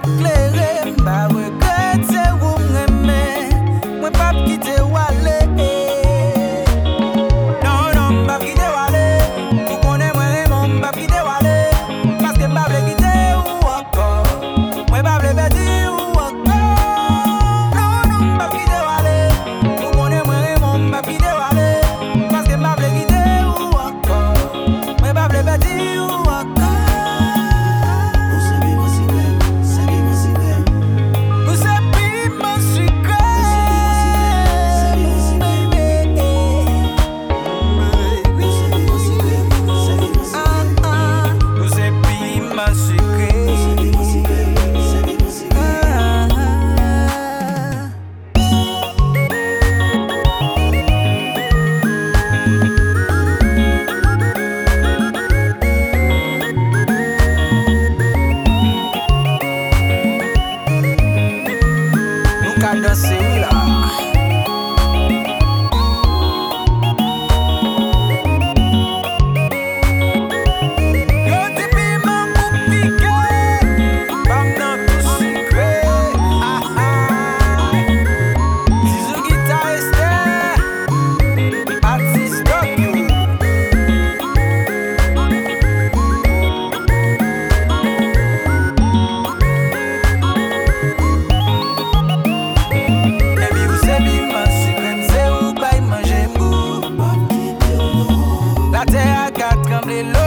cap. así. lonely. lonely